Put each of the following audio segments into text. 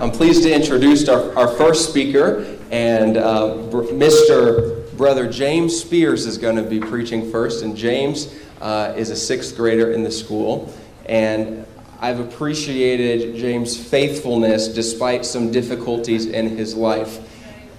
I'm pleased to introduce our, our first speaker, and uh, Mr. Brother James Spears is going to be preaching first. And James uh, is a sixth grader in the school. And I've appreciated James' faithfulness despite some difficulties in his life.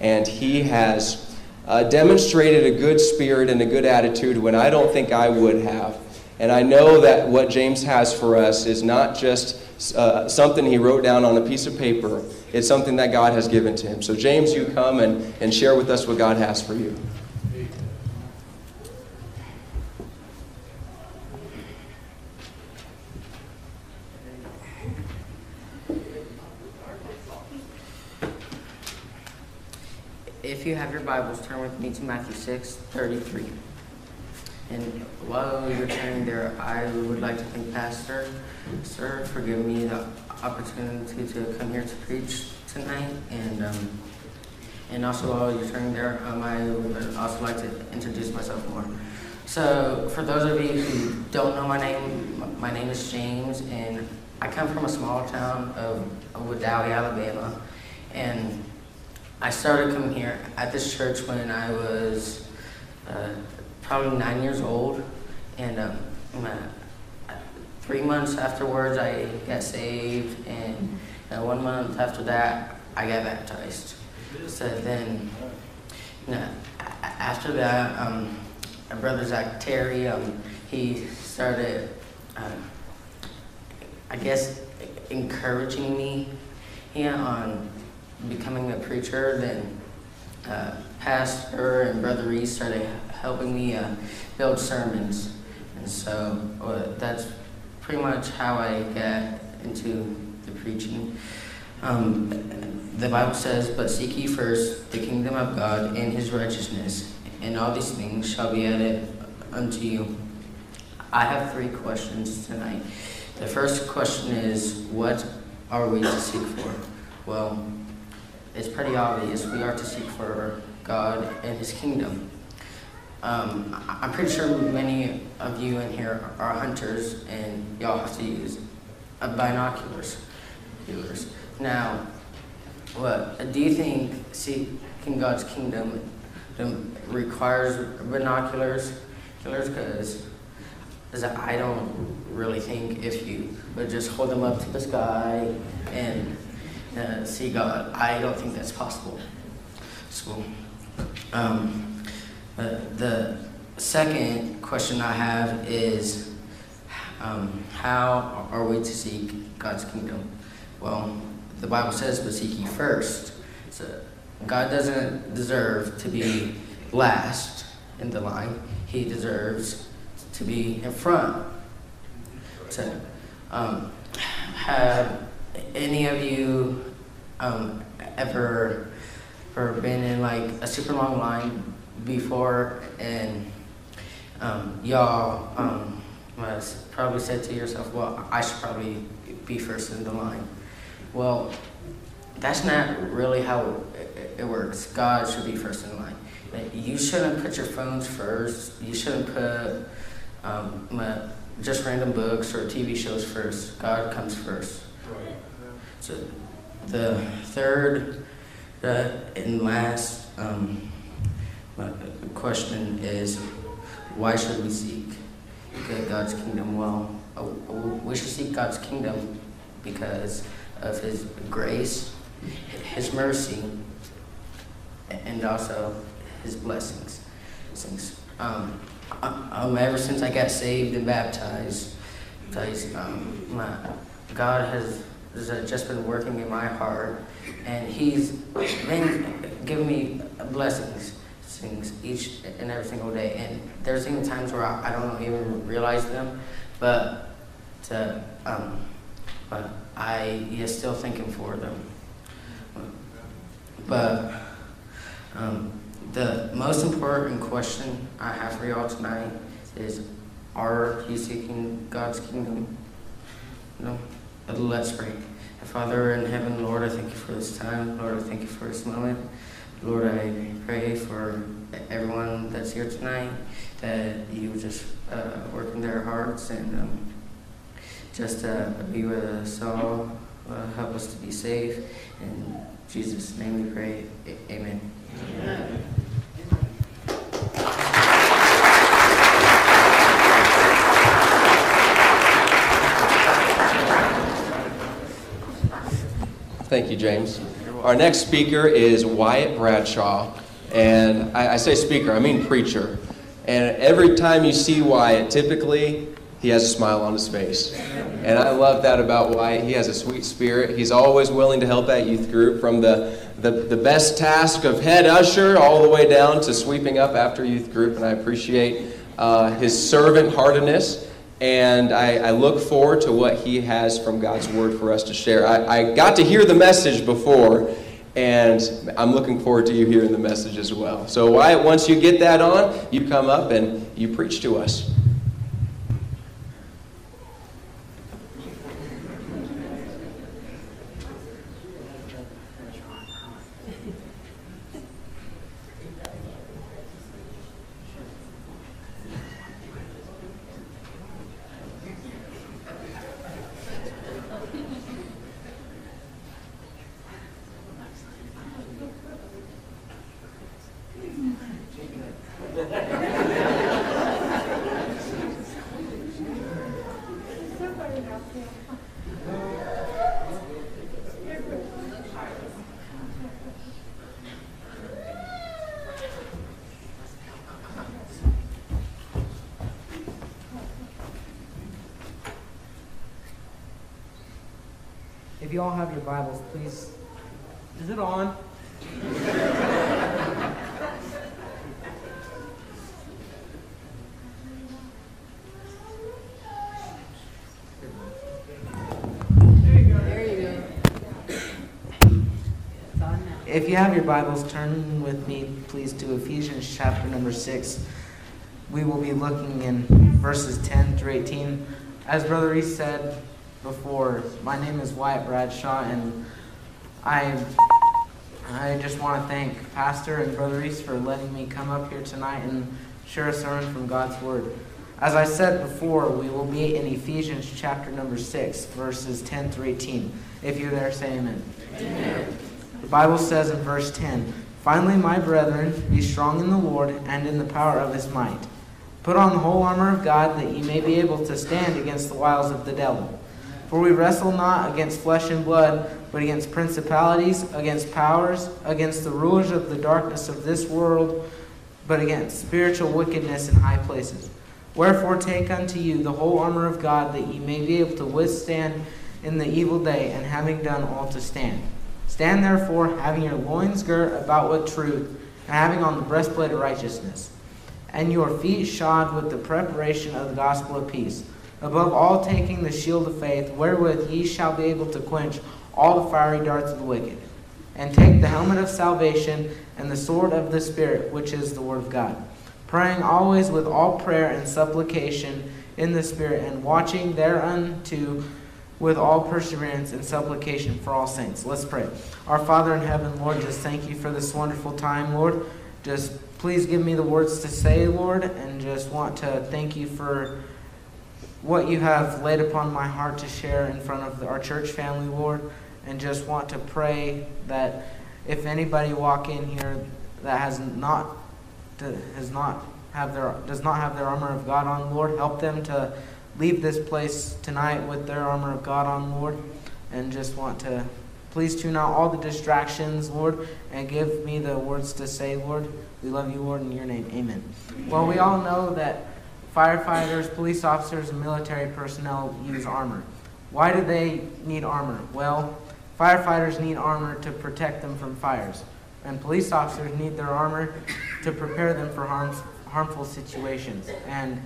And he has uh, demonstrated a good spirit and a good attitude when I don't think I would have. And I know that what James has for us is not just uh, something he wrote down on a piece of paper. It's something that God has given to him. So, James, you come and, and share with us what God has for you. If you have your Bibles, turn with me to Matthew 6 33. And while you're turning there, I would like to thank Pastor, sir, for giving me the opportunity to come here to preach tonight. And um, and also while you're turning there, um, I would also like to introduce myself more. So for those of you who don't know my name, my name is James, and I come from a small town of, of Wedowee, Alabama. And I started coming here at this church when I was uh, probably nine years old, and um, three months afterwards I got saved, and uh, one month after that I got baptized. So then, you know, after that, um, my brother Zach Terry, um, he started, um, I guess, encouraging me yeah, on becoming a preacher. Then uh, Pastor and Brother Reese started helping me uh, build sermons. And so uh, that's pretty much how I got into the preaching. Um, the Bible says, But seek ye first the kingdom of God and his righteousness, and all these things shall be added unto you. I have three questions tonight. The first question is, What are we to seek for? Well, it's pretty obvious. We are to seek for God and his kingdom. Um, I'm pretty sure many of you in here are hunters and y'all have to use binoculars. Now, what do you think seeking God's kingdom requires binoculars? Because I don't really think if you would just hold them up to the sky and uh, see God, I don't think that's possible. So, um, the second question I have is um, how are we to seek God's kingdom? Well, the Bible says, but seek ye first. So God doesn't deserve to be last in the line, He deserves to be in front. So, um, have any of you um, ever, ever been in like a super long line before, and um, y'all um, must probably said to yourself, well, I should probably be first in the line. Well, that's not really how it, it works. God should be first in line. You shouldn't put your phones first. You shouldn't put um, just random books or TV shows first. God comes first. So the third uh, and last um, question is, why should we seek God's kingdom? Well, uh, we should seek God's kingdom because of His grace, His mercy, and also His blessings. Um, um, ever since I got saved and baptized, um, my, God has, has just been working in my heart, and He's been giving me blessings things each and every single day. And there's even times where I, I don't even realize them, but to, um, but I yeah, still thinking for them. But um, the most important question I have for y'all tonight is, are you seeking God's kingdom? No. Let's pray. Father in heaven, Lord, I thank you for this time. Lord, I thank you for this moment. Lord, I pray for everyone that's here tonight that you just uh, work in their hearts and um, just uh, be with us all. uh, help us to be safe. In Jesus' name we pray. A- Amen. Amen. Thank you, James. Our next speaker is Wyatt Bradshaw. And I, I, say speaker, I mean preacher. And every time you see Wyatt, typically he has a smile on his face. And I love that about Wyatt. He has a sweet spirit. He's always willing to help that youth group from the, the, the best task of head usher all the way down to sweeping up after youth group. And I appreciate uh, his servant heartedness and I, I, look forward to what he has from God's Word for us to share. I, I, got to hear the message before, and I'm looking forward to you hearing the message as well. So, Wyatt, once you get that on, you come up and you preach to us. If you all have your Bibles, please. Is it on? There you know if you have your Bibles, turn with me, please, to Ephesians chapter number 6. We will be looking in verses 10 through 18. As Brother Reese said, before. My name is Wyatt Bradshaw, and I I just want to thank Pastor and Brother Reese for letting me come up here tonight and share a sermon from God's Word. As I said before, we will be in Ephesians chapter number 6, verses 10 through 18. If you're there, say amen. amen. The Bible says in verse 10 Finally, my brethren, be strong in the Lord and in the power of his might. Put on the whole armor of God that ye may be able to stand against the wiles of the devil. For we wrestle not against flesh and blood, but against principalities, against powers, against the rulers of the darkness of this world, but against spiritual wickedness in high places. Wherefore take unto you the whole armor of God, that ye may be able to withstand in the evil day, and having done all to stand. Stand therefore, having your loins girt about with truth, and having on the breastplate of righteousness, and your feet shod with the preparation of the gospel of peace Above all, taking the shield of faith, wherewith ye shall be able to quench all the fiery darts of the wicked. And take the helmet of salvation and the sword of the Spirit, which is the Word of God. Praying always with all prayer and supplication in the Spirit, and watching thereunto with all perseverance and supplication for all saints. Let's pray. Our Father in heaven, Lord, just thank you for this wonderful time, Lord. Just please give me the words to say, Lord, and just want to thank you for what you have laid upon my heart to share in front of our church family, Lord, and just want to pray that if anybody walk in here that has not has not have their does not have their armor of God on, Lord, help them to leave this place tonight with their armor of God on, Lord, and just want to please tune out all the distractions, Lord, and give me the words to say, Lord. We love you, Lord, in your name. Amen. Well, we all know that Firefighters, police officers, and military personnel use armor. Why do they need armor? Well, firefighters need armor to protect them from fires, and police officers need their armor to prepare them for harms, harmful situations. And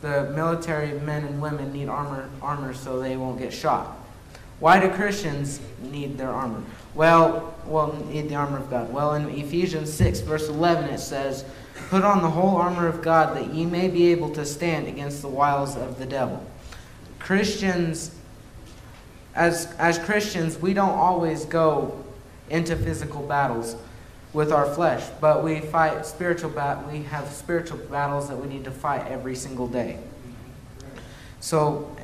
the military men and women need armor, armor so they won't get shot. Why do Christians need their armor? Well, well, need the armor of God. Well, in Ephesians 6, verse 11, it says, Put on the whole armor of God that ye may be able to stand against the wiles of the devil. Christians, as, as Christians, we don't always go into physical battles with our flesh, but we fight spiritual bat we have spiritual battles that we need to fight every single day. So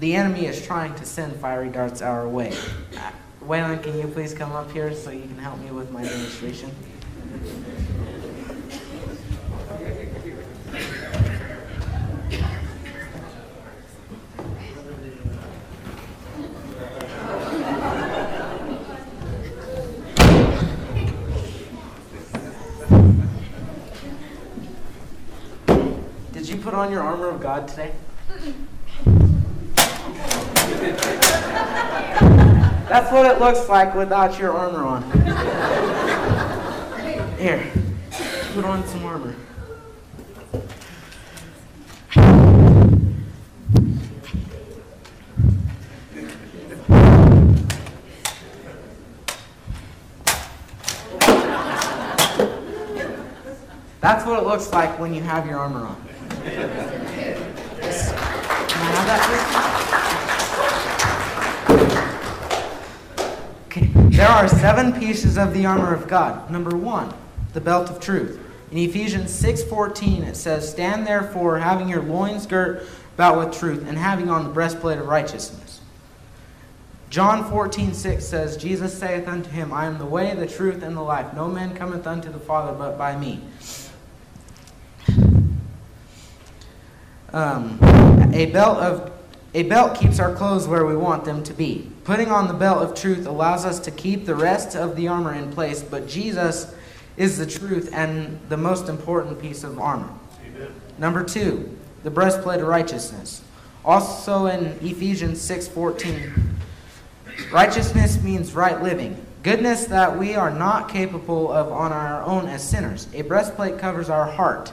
the enemy is trying to send fiery darts our way. Waylon, can you please come up here so you can help me with my demonstration? Did you put on your armor of God today? That's what it looks like without your armor on. Here, put on some armor. That's what it looks like when you have your armor on. Okay. There are seven pieces of the armor of God. Number one, the belt of truth. In Ephesians 6:14, it says, "Stand therefore, having your loins girt about with truth, and having on the breastplate of righteousness." John 14:6 says, "Jesus saith unto him, I am the way, the truth, and the life. No man cometh unto the Father but by me." Um, a belt of a belt keeps our clothes where we want them to be. Putting on the belt of truth allows us to keep the rest of the armor in place, but Jesus is the truth and the most important piece of armor. Amen. Number two, the breastplate of righteousness. Also in Ephesians 6:14, righteousness means right living, goodness that we are not capable of on our own as sinners. A breastplate covers our heart.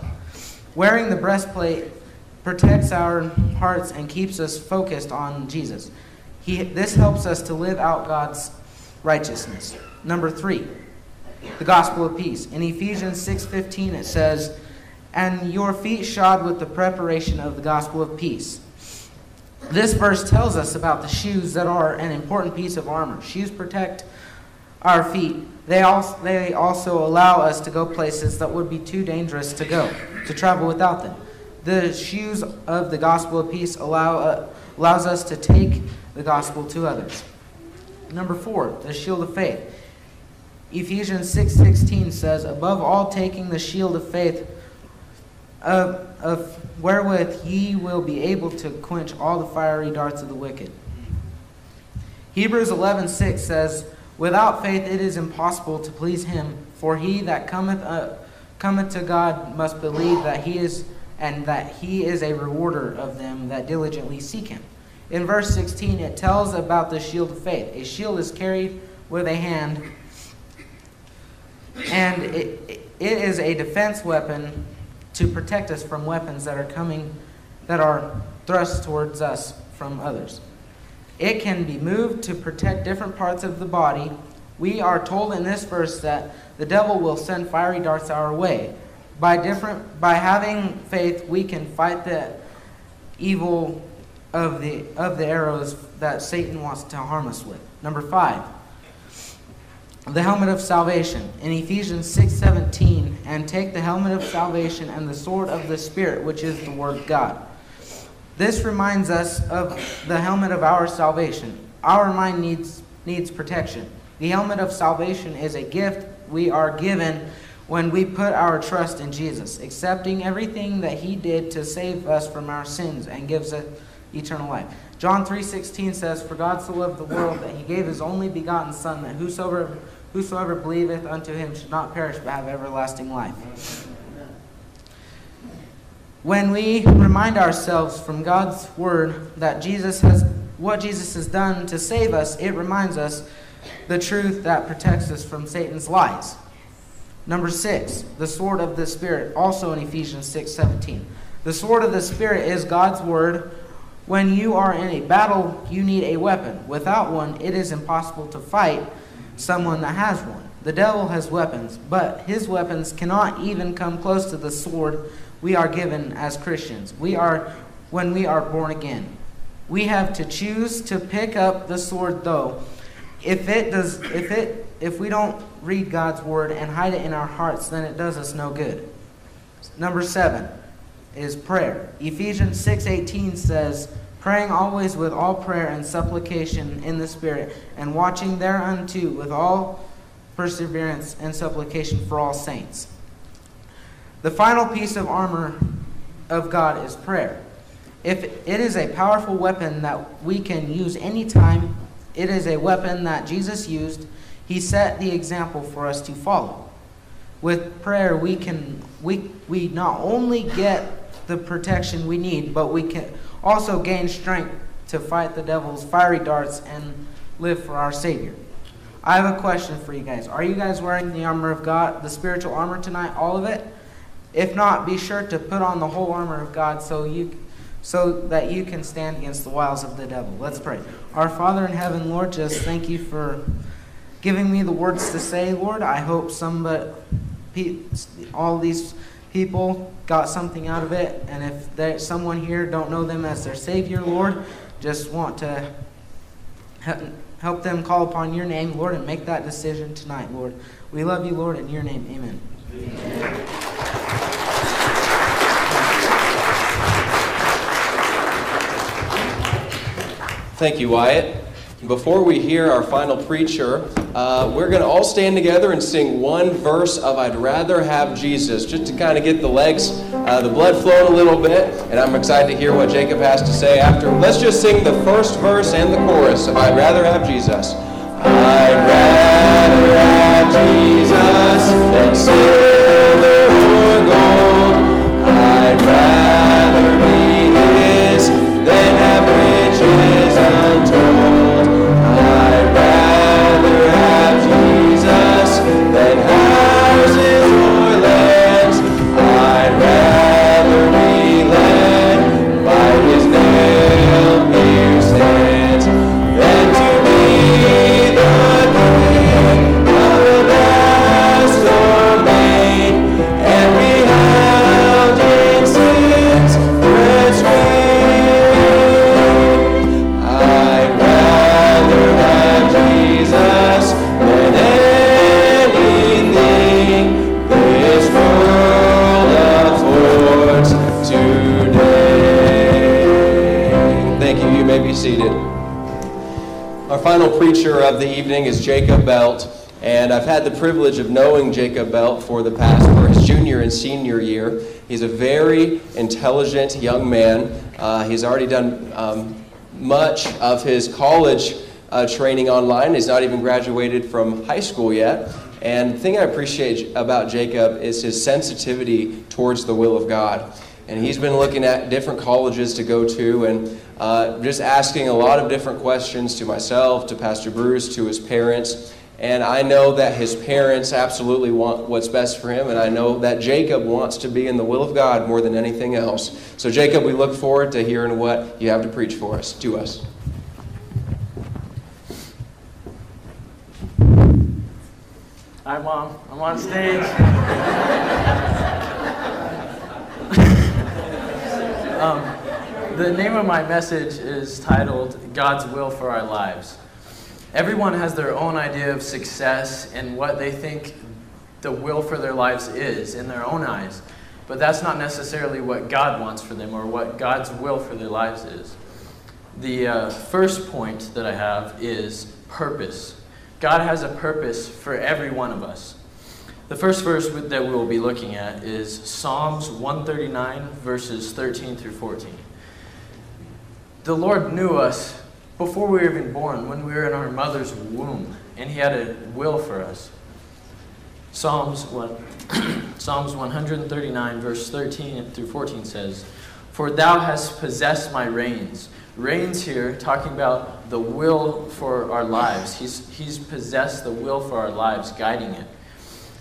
Wearing the breastplate protects our hearts and keeps us focused on Jesus. He, this helps us to live out God's righteousness. Number three, the gospel of peace. In Ephesians 6:15 it says, "And your feet shod with the preparation of the gospel of peace." This verse tells us about the shoes that are an important piece of armor. Shoes protect our feet. They also, they also allow us to go places that would be too dangerous to go, to travel without them. The shoes of the gospel of peace allow, uh, allows us to take the gospel to others. Number four, the shield of faith. Ephesians 6:16 says, "Above all, taking the shield of faith, of, of wherewith ye will be able to quench all the fiery darts of the wicked." Hebrews 11:6 says, "Without faith it is impossible to please him, for he that cometh uh, cometh to God must believe that he is and that he is a rewarder of them that diligently seek him." In verse 16 it tells about the shield of faith. A shield is carried with a hand and it, it is a defense weapon to protect us from weapons that are coming that are thrust towards us from others. It can be moved to protect different parts of the body. We are told in this verse that the devil will send fiery darts our way. By different by having faith, we can fight the evil of the of the arrows that Satan wants to harm us with. Number 5. The helmet of salvation. In Ephesians 6:17, and take the helmet of salvation and the sword of the spirit, which is the word of God. This reminds us of the helmet of our salvation. Our mind needs, needs protection. The helmet of salvation is a gift we are given when we put our trust in Jesus, accepting everything that he did to save us from our sins and gives us eternal life. John 3:16 says, "For God so loved the world that he gave his only begotten son that whosoever whosoever believeth unto him should not perish but have everlasting life." When we remind ourselves from God's word that Jesus has what Jesus has done to save us, it reminds us the truth that protects us from Satan's lies. Number 6, the sword of the spirit, also in Ephesians 6:17. The sword of the spirit is God's word. When you are in a battle, you need a weapon. Without one, it is impossible to fight someone that has one. The devil has weapons, but his weapons cannot even come close to the sword we are given as Christians. We are when we are born again. We have to choose to pick up the sword though. If it does if it if we don't read God's word and hide it in our hearts, then it does us no good. Number 7 is prayer. Ephesians 6:18 says, praying always with all prayer and supplication in the Spirit, and watching thereunto with all perseverance and supplication for all saints. The final piece of armor of God is prayer. If it is a powerful weapon that we can use anytime, it is a weapon that Jesus used. He set the example for us to follow. With prayer, we can we we not only get the protection we need, but we can also gain strength to fight the devil's fiery darts and live for our Savior. I have a question for you guys. Are you guys wearing the armor of God, the spiritual armor tonight, all of it? If not, be sure to put on the whole armor of God so you so that you can stand against the wiles of the devil. Let's pray. Our Father in heaven, Lord, just thank you for giving me the words to say, Lord. I hope some but all these people got something out of it, and if there's someone here don't know them as their Savior, Lord, just want to help them call upon your name, Lord, and make that decision tonight, Lord. We love you, Lord, in your name. Amen. amen. Thank you, Wyatt. Before we hear our final preacher, uh, we're going to all stand together and sing one verse of I'd Rather Have Jesus, just to kind of get the legs, uh, the blood flowing a little bit. And I'm excited to hear what Jacob has to say after. Let's just sing the first verse and the chorus of I'd Rather Have Jesus. I'd rather have Jesus than silver or gold. Had the privilege of knowing Jacob Belt for the past, for his junior and senior year. He's a very intelligent young man. Uh, he's already done um, much of his college uh, training online. He's not even graduated from high school yet. And the thing I appreciate about Jacob is his sensitivity towards the will of God. And he's been looking at different colleges to go to and uh, just asking a lot of different questions to myself, to Pastor Bruce, to his parents. And I know that his parents absolutely want what's best for him, and I know that Jacob wants to be in the will of God more than anything else. So, Jacob, we look forward to hearing what you have to preach for us, to us. Hi, Mom. I'm on stage. um, the name of my message is titled God's Will for Our Lives. Everyone has their own idea of success and what they think the will for their lives is in their own eyes. But that's not necessarily what God wants for them or what God's will for their lives is. The uh, first point that I have is purpose. God has a purpose for every one of us. The first verse that we will be looking at is Psalms 139, verses 13 through 14. The Lord knew us before we were even born, when we were in our mother's womb, and He had a will for us. Psalms, what, Psalms 139, verse 13 through 14 says, For thou hast possessed my reins reigns here, talking about the will for our lives. He's, he's possessed the will for our lives, guiding it.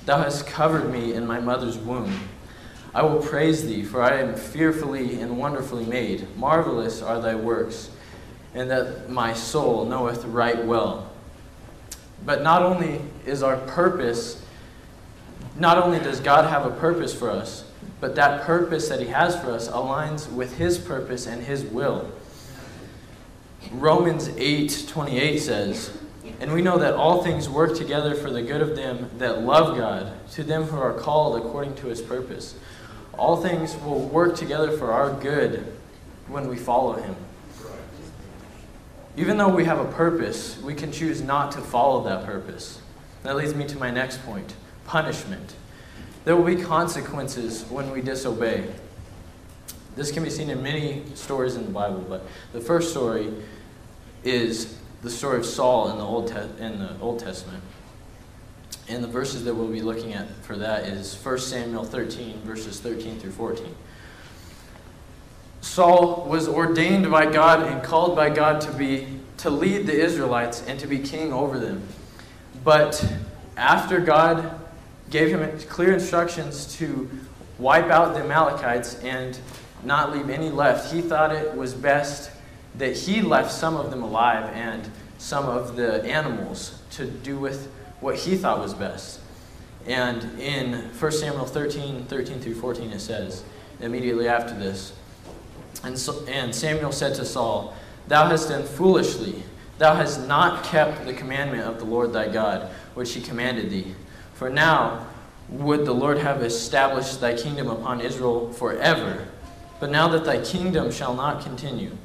Thou hast covered me in my mother's womb. I will praise thee, for I am fearfully and wonderfully made. Marvelous are thy works, and that my soul knoweth right well. But not only is our purpose, not only does God have a purpose for us, but that purpose that He has for us aligns with His purpose and His will. Romans 8 28 says, And we know that all things work together for the good of them that love God, to them who are called according to his purpose. All things will work together for our good when we follow him. Even though we have a purpose, we can choose not to follow that purpose. That leads me to my next point punishment. There will be consequences when we disobey. This can be seen in many stories in the Bible, but the first story is the story of Saul in the Old, Te- in the Old Testament. And the verses that we'll be looking at for that is 1 Samuel 13, verses 13 through 14. Saul was ordained by God and called by God to be to lead the Israelites and to be king over them. But after God gave him clear instructions to wipe out the Amalekites and not leave any left, he thought it was best that he left some of them alive and some of the animals to do with what he thought was best. And in 1 Samuel 13, 13 through 14, it says, immediately after this, and, so, and Samuel said to Saul, Thou hast done foolishly. Thou hast not kept the commandment of the Lord thy God, which he commanded thee. For now would the Lord have established thy kingdom upon Israel forever. But now that thy kingdom shall not continue,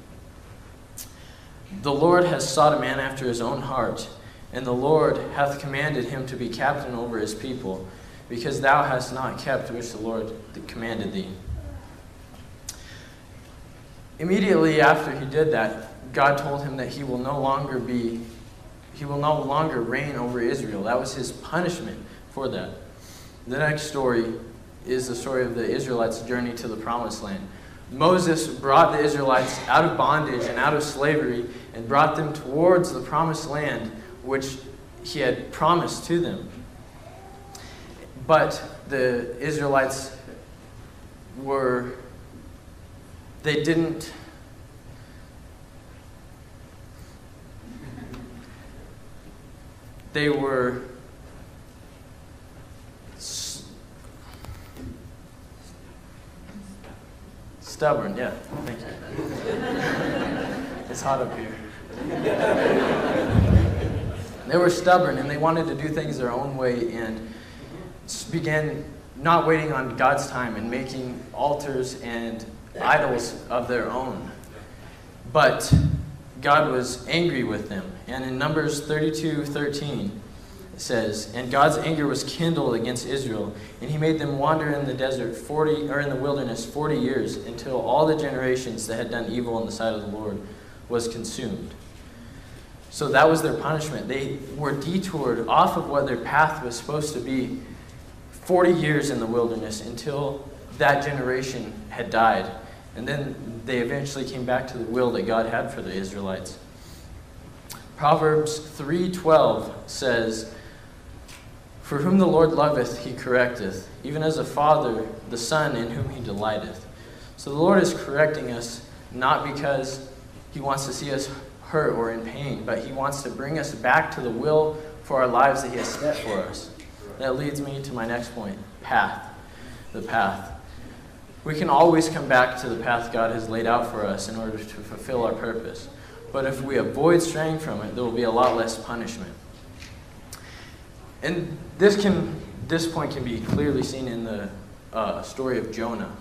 the Lord has sought a man after his own heart, and the Lord hath commanded him to be captain over his people, because thou hast not kept which the Lord commanded thee. Immediately after he did that, God told him that he will no longer be, he will no longer reign over Israel. That was his punishment for that. The next story is the story of the Israelites' journey to the promised land. Moses brought the Israelites out of bondage and out of slavery and brought them towards the promised land which he had promised to them. But the Israelites were they didn't they were stubborn yeah thank you. It's hot up here. They were stubborn and they wanted to do things their own way and began not waiting on god's time and making altars and idols of their own. But God was angry with them. And in Numbers 32 13, it says, And God's anger was kindled against Israel, and he made them wander in the desert 40 or in the wilderness 40 years until all the generations that had done evil in the sight of the Lord was consumed. So that was their punishment. They were detoured off of what their path was supposed to be 40 years in the wilderness until that generation had died. And then they eventually came back to the will that God had for the Israelites. Proverbs 3:12 says, "For whom the Lord loveth, he correcteth, even as a father the son in whom he delighteth." So the Lord is correcting us not because he wants to see us hurt or in pain, but he wants to bring us back to the will for our lives that he has set for us. That leads me to my next point, path. The path. We can always come back to the path God has laid out for us in order to fulfill our purpose. But if we avoid straying from it, there will be a lot less punishment. And this can this point can be clearly seen in the uh, story of Jonah.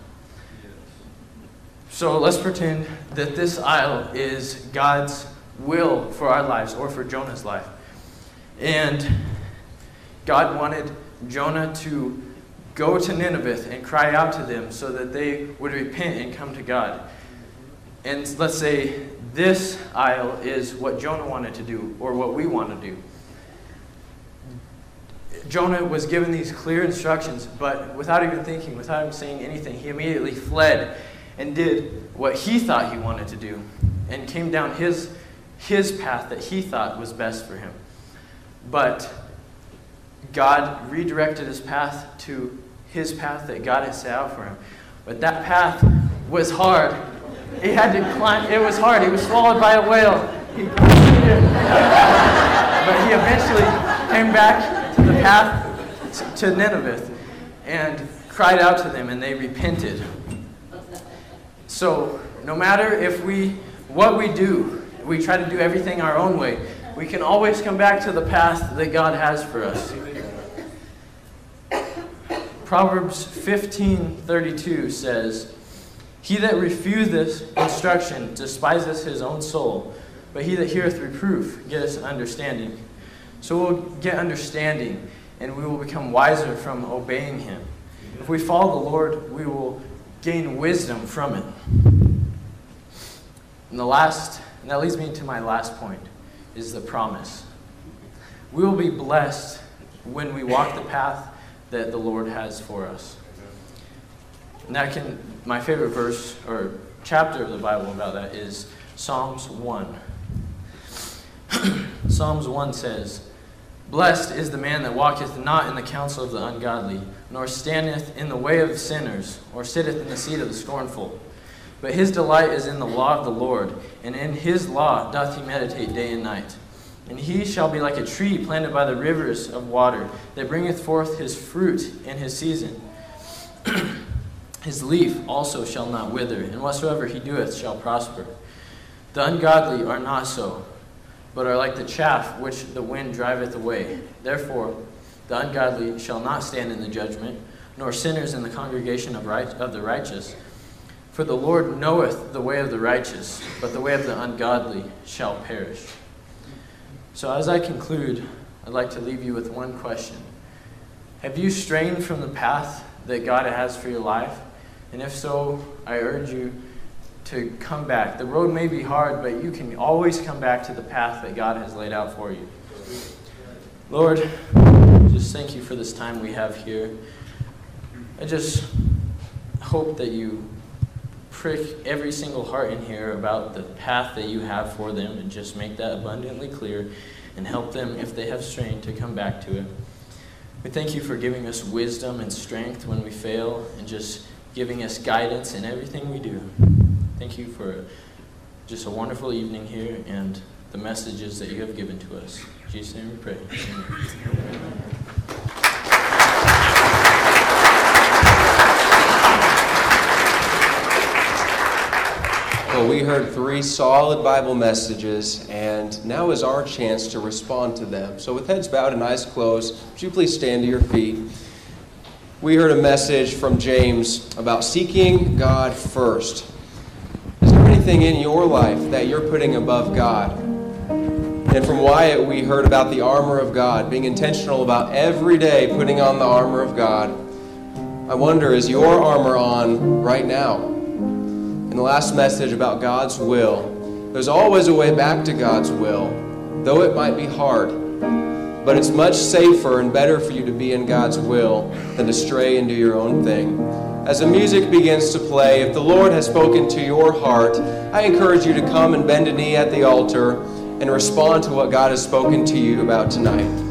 So let's pretend that this aisle is God's will for our lives or for Jonah's life. And God wanted Jonah to Go to Nineveh and cry out to them so that they would repent and come to God. And let's say this aisle is what Jonah wanted to do, or what we want to do. Jonah was given these clear instructions, but without even thinking, without him saying anything, he immediately fled and did what he thought he wanted to do and came down his, his path that he thought was best for him. But God redirected his path to his path that God had set out for him. But that path was hard. He had to climb, it was hard. He was swallowed by a whale. He, but he eventually came back to the path to Nineveh and cried out to them, and they repented. So, no matter if we, what we do, we try to do everything our own way, we can always come back to the path that God has for us. Proverbs 15:32 says, "He that refuseth instruction despiseth his own soul, But he that heareth reproof getteth understanding. So we'll get understanding, and we will become wiser from obeying him. If we follow the Lord, we will gain wisdom from it. And the last, and that leads me to my last point, is the promise. We will be blessed when we walk the path that the Lord has for us. And that can, my favorite verse or chapter of the Bible about that is Psalms 1. Psalms 1 says, Blessed is the man that walketh not in the counsel of the ungodly, nor standeth in the way of sinners, or sitteth in the seat of the scornful. But his delight is in the law of the Lord, and in his law doth he meditate day and night. And he shall be like a tree planted by the rivers of water, that bringeth forth his fruit in his season. his leaf also shall not wither, and whatsoever he doeth shall prosper. The ungodly are not so but are like the chaff which the wind driveth away. Therefore, the ungodly shall not stand in the judgment, nor sinners in the congregation of, right, of the righteous. For the Lord knoweth the way of the righteous, but the way of the ungodly shall perish. So, as I conclude, I'd like to leave you with one question Have you strayed from the path that God has for your life? And if so, I urge you to come back. The road may be hard, but you can always come back to the path that God has laid out for you. Lord, just thank you for this time we have here. I just hope that you prick every single heart in here about the path that you have for them and just make that abundantly clear and help them, if they have strain, to come back to it. We thank you for giving us wisdom and strength when we fail and just giving us guidance in everything we do. Thank you for just a wonderful evening here and the messages that you have given to us. In Jesus' name we pray. We heard three solid Bible messages, and now is our chance to respond to them. So, with heads bowed and eyes closed, would you please stand to your feet? We heard a message from James about seeking God first Is there anything in your life that you're putting above God. And from Wyatt, we heard about the armor of God, being intentional about every day putting on the armor of God. I wonder, is your armor on right now? In the last message about God's will, there's always a way back to God's will, though it might be hard. But it's much safer and better for you to be in God's will than to stray and do your own thing. As the music begins to play, if the Lord has spoken to your heart, I encourage you to come and bend a knee at the altar and respond to what God has spoken to you about tonight.